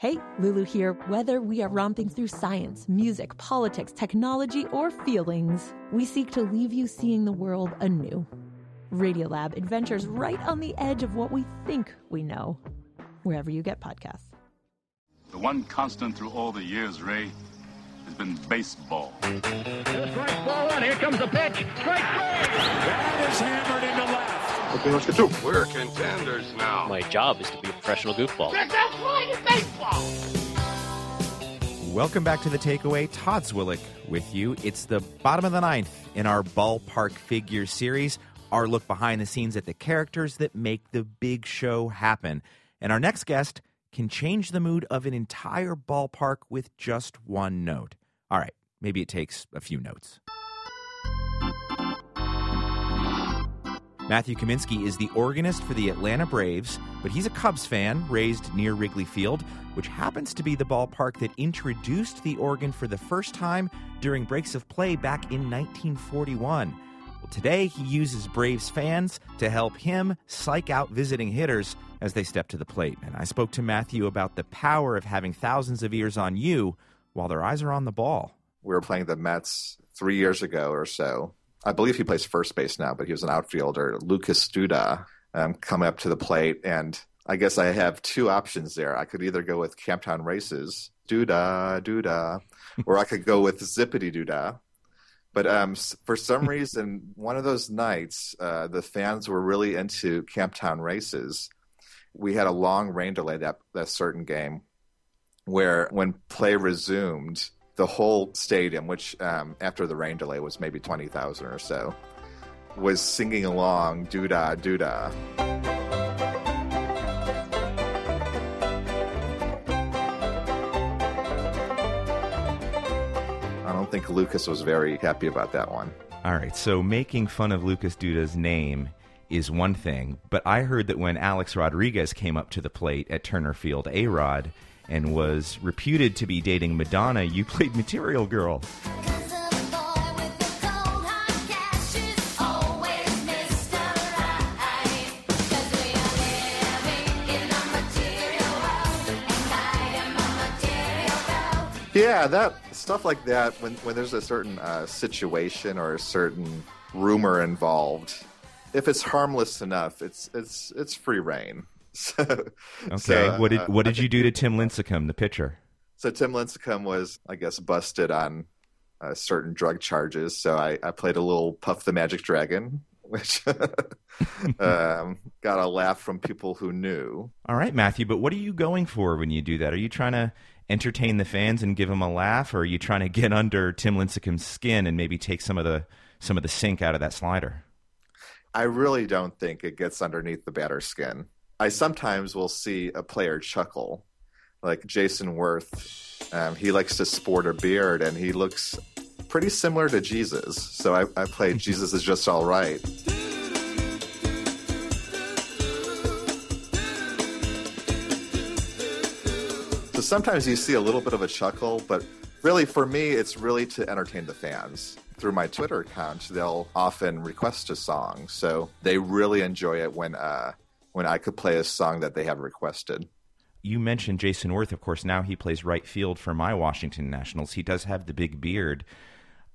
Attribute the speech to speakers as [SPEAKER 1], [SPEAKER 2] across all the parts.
[SPEAKER 1] Hey, Lulu here. Whether we are romping through science, music, politics, technology, or feelings, we seek to leave you seeing the world anew. Radiolab adventures right on the edge of what we think we know, wherever you get podcasts.
[SPEAKER 2] The one constant through all the years, Ray, has been baseball.
[SPEAKER 3] Strike ball one. Here comes the pitch. Strike three.
[SPEAKER 4] That is hammered into left.
[SPEAKER 5] Okay, let's get two.
[SPEAKER 6] We're contenders now.
[SPEAKER 7] My job is to be a professional goofball.
[SPEAKER 3] That's right. It's baseball.
[SPEAKER 8] Welcome back to the takeaway. Todd Zwillich with you. It's the bottom of the ninth in our ballpark figure series. Our look behind the scenes at the characters that make the big show happen. And our next guest can change the mood of an entire ballpark with just one note. All right, maybe it takes a few notes. Matthew Kaminski is the organist for the Atlanta Braves, but he's a Cubs fan raised near Wrigley Field, which happens to be the ballpark that introduced the organ for the first time during breaks of play back in 1941. Well, today he uses Braves fans to help him psych out visiting hitters as they step to the plate. And I spoke to Matthew about the power of having thousands of ears on you while their eyes are on the ball.
[SPEAKER 5] We were playing the Mets three years ago or so. I believe he plays first base now, but he was an outfielder, Lucas Duda, um, coming up to the plate. And I guess I have two options there. I could either go with Camptown Races, Duda, Duda, or I could go with Zippity Duda. But um, for some reason, one of those nights, uh, the fans were really into Camptown Races. We had a long rain delay that, that certain game where when play resumed, the whole stadium, which um, after the rain delay was maybe 20,000 or so, was singing along doodah doodah. I don't think Lucas was very happy about that one.
[SPEAKER 8] All right, so making fun of Lucas Duda's name is one thing, but I heard that when Alex Rodriguez came up to the plate at Turner Field, A Rod, and was reputed to be dating Madonna, you played Material Girl.
[SPEAKER 5] Yeah, that stuff like that. When when there's a certain uh, situation or a certain rumor involved, if it's harmless enough, it's it's it's free reign. So,
[SPEAKER 8] Okay,
[SPEAKER 5] so,
[SPEAKER 8] what did
[SPEAKER 5] uh,
[SPEAKER 8] what did you do to Tim Lincecum, the pitcher?
[SPEAKER 5] So Tim Lincecum was, I guess, busted on uh, certain drug charges. So I, I played a little Puff the Magic Dragon, which um, got a laugh from people who knew.
[SPEAKER 8] All right, Matthew, but what are you going for when you do that? Are you trying to entertain the fans and give them a laugh, or are you trying to get under Tim Lincecum's skin and maybe take some of the some of the sink out of that slider?
[SPEAKER 5] I really don't think it gets underneath the batter's skin. I sometimes will see a player chuckle, like Jayson Werth. Um, he likes to sport a beard, and he looks pretty similar to Jesus. So I, I played Jesus is just all right. So sometimes you see a little bit of a chuckle, but really for me, it's really to entertain the fans. Through my Twitter account, they'll often request a song, so they really enjoy it when uh, when I could play a song that they have requested.
[SPEAKER 8] You mentioned Jayson Werth, of course. Now he plays right field for my Washington Nationals. He does have the big beard.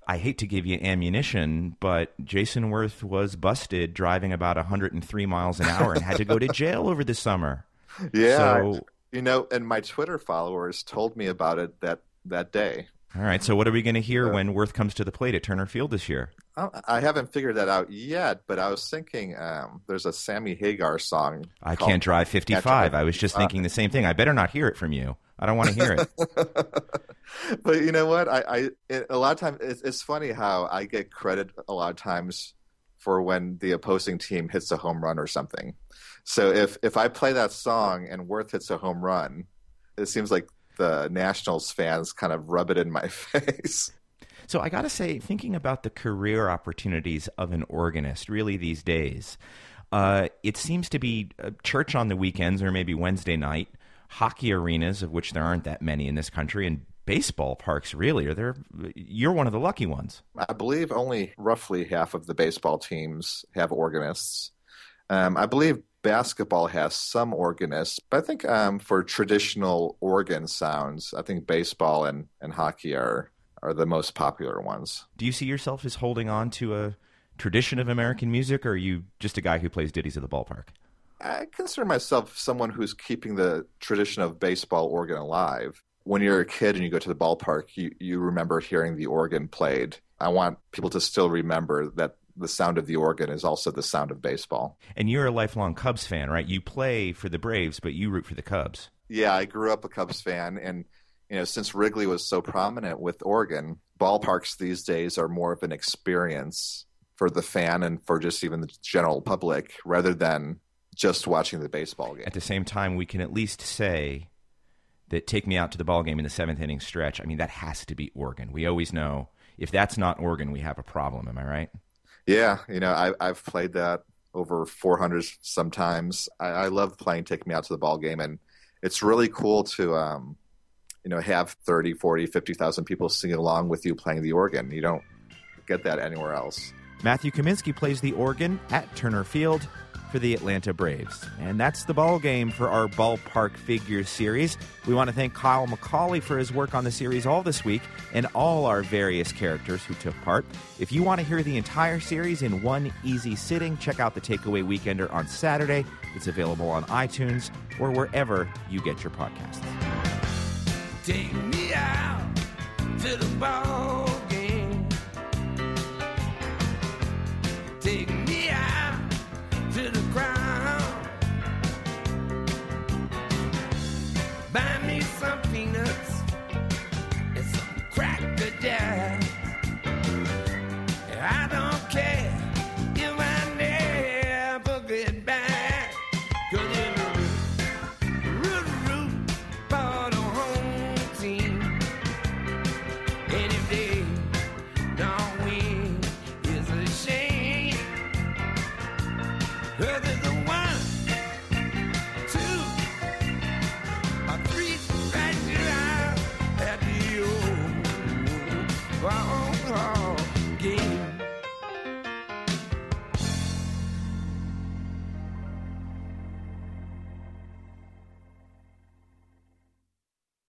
[SPEAKER 8] I hate to give you ammunition, but Jayson Werth was busted driving about 103 miles an hour and had to go to jail over the summer.
[SPEAKER 5] Yeah,
[SPEAKER 8] So-
[SPEAKER 5] you know, and my Twitter followers told me about it that that day.
[SPEAKER 8] All right, so what are we going to hear
[SPEAKER 5] Yeah.
[SPEAKER 8] when Werth comes to the plate at Turner Field this year?
[SPEAKER 5] I I haven't figured that out yet, but I was thinking um, there's a Sammy Hagar song.
[SPEAKER 8] I can't drive 55.
[SPEAKER 5] Drive
[SPEAKER 8] I was just
[SPEAKER 5] 55.
[SPEAKER 8] thinking the same thing. I better not hear it from you. I don't want to hear it.
[SPEAKER 5] but you know what? I, I it, a lot of times it's, it's funny how I get credit a lot of times for when the opposing team hits a home run or something. So if if I play that song and Werth hits a home run, it seems like the Nationals fans kind of rub it in my face.
[SPEAKER 8] So I got to say, thinking about the career opportunities of an organist, really these days, uh, it seems to be uh, church on the weekends or maybe Wednesday night, hockey arenas, of which there aren't that many in this country, and baseball parks. Really, are there? You're one of the lucky ones.
[SPEAKER 5] I believe only roughly half of the baseball teams have organists. Um, I believe basketball has some organists, but I think um, for traditional organ sounds, I think baseball and, and hockey are are the most popular ones.
[SPEAKER 8] Do you see yourself as holding on to a tradition of American music, or are you just a guy who plays ditties at the ballpark?
[SPEAKER 5] I consider myself someone who's keeping the tradition of baseball organ alive. When you're a kid and you go to the ballpark, you, you remember hearing the organ played. I want people to still remember that the sound of the organ is also the sound of baseball.
[SPEAKER 8] And you're a lifelong Cubs fan, right? You play for the Braves, but you root for the Cubs.
[SPEAKER 5] Yeah, I grew up a Cubs fan, and you know, since Wrigley was so prominent with organ, ballparks these days are more of an experience for the fan and for just even the general public rather than just watching the baseball game.
[SPEAKER 8] At the same time, we can at least say that take me out to the ball game in the seventh inning stretch. I mean, that has to be organ. We always know if that's not organ, we have a problem. Am I right?
[SPEAKER 5] Yeah, you know, I, I've played that over 400 sometimes. I, I love playing Take Me Out to the Ball Game, and it's really cool to, um, you know, have 30, 40, 50,000 people singing along with you playing the organ. You don't get that anywhere else.
[SPEAKER 8] Matthew Kaminski plays the organ at Turner Field for the Atlanta Braves. And that's the ball game for our Ballpark Figures series. We want to thank Kyle McCauley for his work on the series all this week and all our various characters who took part. If you want to hear the entire series in one easy sitting, check out the Takeaway Weekender on Saturday. It's available on iTunes or wherever you get your podcasts.
[SPEAKER 9] Take me out to the ball